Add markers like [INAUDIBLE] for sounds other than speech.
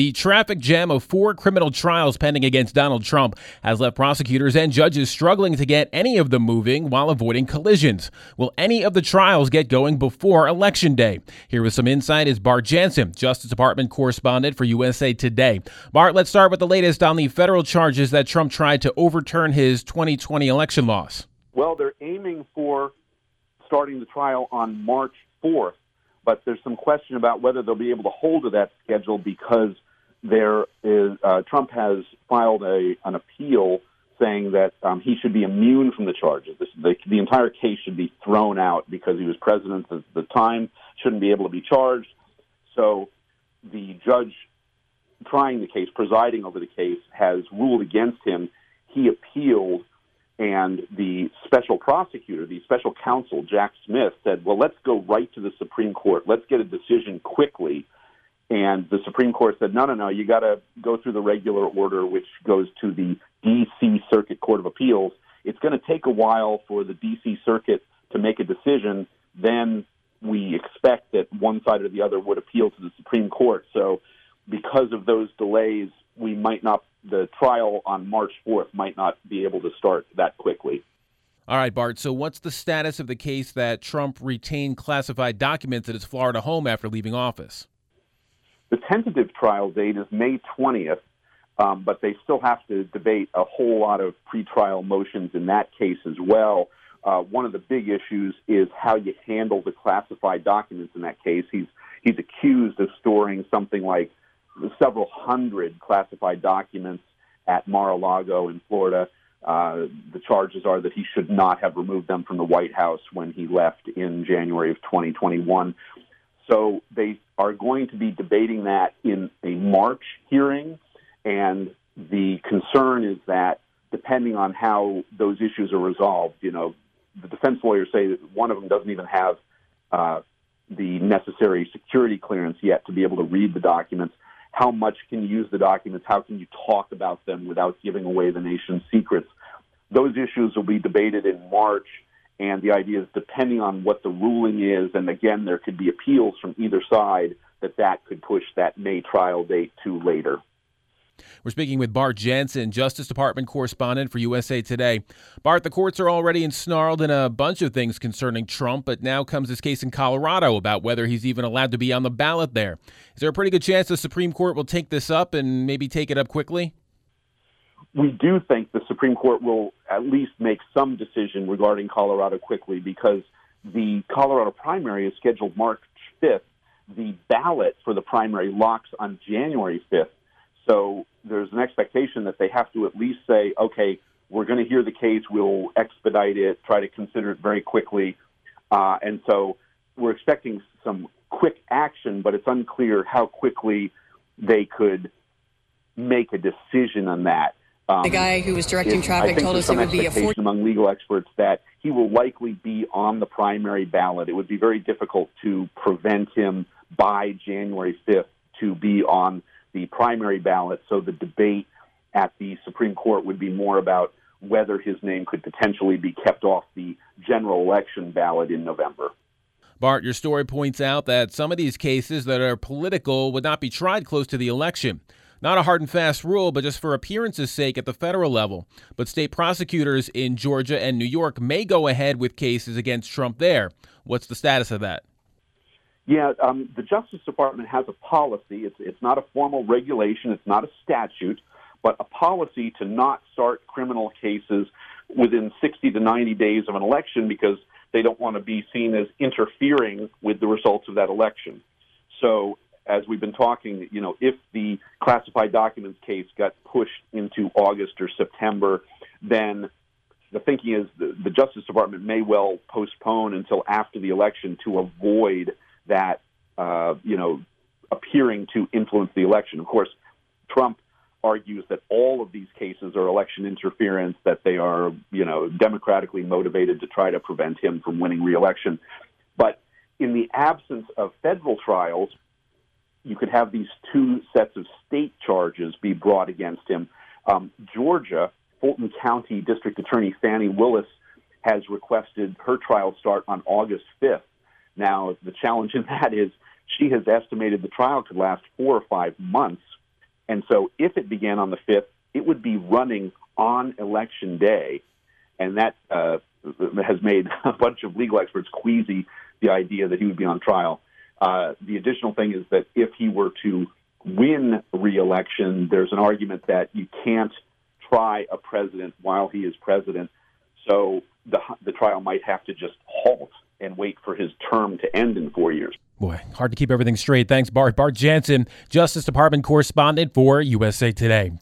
The traffic jam of four criminal trials pending against Donald Trump has left prosecutors and judges struggling to get any of them moving while avoiding collisions. Will any of the trials get going before Election Day? Here with some insight is Bart Jansen, Justice Department correspondent for USA Today. Bart, let's start with the latest on the federal charges that Trump tried to overturn his 2020 election loss. Well, they're aiming for starting the trial on March 4th but there's some question about whether they'll be able to hold to that schedule because there is uh, Trump has filed a an appeal saying that um, he should be immune from the charges. This, the, the entire case should be thrown out because he was president at the time, shouldn't be able to be charged. So the judge trying the case, presiding over the case, has ruled against him. He appealed and the special prosecutor, the special counsel, Jack Smith, said, well, let's go right to the Supreme Court. Let's get a decision quickly. And the Supreme Court said, no, no, no, you got to go through the regular order, which goes to the D.C. Circuit Court of Appeals. It's going to take a while for the D.C. Circuit to make a decision. Then we expect that one side or the other would appeal to the Supreme Court. So, because of those delays, we might not the trial on March 4th might not be able to start that quickly. All right, Bart. So, what's the status of the case that Trump retained classified documents at his Florida home after leaving office? The tentative trial date is May 20th, um, but they still have to debate a whole lot of pretrial motions in that case as well. Uh, one of the big issues is how you handle the classified documents in that case. He's he's accused of storing something like several hundred classified documents at Mar-a-Lago in Florida. Uh, the charges are that he should not have removed them from the White House when he left in January of 2021. So they are going to be debating that in a March hearing, and the concern is that depending on how those issues are resolved, you know, the defense lawyers say that one of them doesn't even have uh, the necessary security clearance yet to be able to read the documents how much can you use the documents? How can you talk about them without giving away the nation's secrets? Those issues will be debated in March. And the idea is, depending on what the ruling is, and again, there could be appeals from either side, that that could push that May trial date to later. We're speaking with Bart Jansen, Justice Department correspondent for USA Today. Bart, the courts are already ensnarled in a bunch of things concerning Trump, but now comes this case in Colorado about whether he's even allowed to be on the ballot there. Is there a pretty good chance the Supreme Court will take this up and maybe take it up quickly? We do think the Supreme Court will at least make some decision regarding Colorado quickly because the Colorado primary is scheduled March 5th. The ballot for the primary locks on January 5th. So there's an expectation that they have to at least say, okay, we're going to hear the case, we'll expedite it, try to consider it very quickly. Uh, and so we're expecting some quick action, but it's unclear how quickly they could make a decision on that. Um, the guy who was directing traffic told us it would be a four- among legal experts that he will likely be on the primary ballot. It would be very difficult to prevent him by January 5th to be on the primary ballot. So the debate at the Supreme Court would be more about whether his name could potentially be kept off the general election ballot in November. Bart, your story points out that some of these cases that are political would not be tried close to the election. Not a hard and fast rule, but just for appearance's sake at the federal level. But state prosecutors in Georgia and New York may go ahead with cases against Trump there. What's the status of that? Yeah, um, the Justice Department has a policy. It's, it's not a formal regulation, it's not a statute, but a policy to not start criminal cases within 60 to 90 days of an election because they don't want to be seen as interfering with the results of that election. So, as we've been talking, you know, if the classified documents case got pushed into August or September, then the thinking is the, the Justice Department may well postpone until after the election to avoid that uh, you know appearing to influence the election. Of course, Trump argues that all of these cases are election interference, that they are you know democratically motivated to try to prevent him from winning reelection. But in the absence of federal trials, you could have these two sets of state charges be brought against him. Um, Georgia, Fulton County District Attorney Fani Willis has requested her trial start on August 5th. Now, the challenge in [LAUGHS] that is she has estimated the trial could last four or five months. And so if it began on the 5th, it would be running on election day. And that uh, has made [LAUGHS] a bunch of legal experts queasy the idea that he would be on trial. Uh, the additional thing is that if he were to win reelection, there's an argument that you can't try a president while he is president. So the, the trial might have to just halt and wait for his term to end in four years. Boy, hard to keep everything straight. Thanks, Bart. Bart Jansen, Justice Department correspondent for USA Today.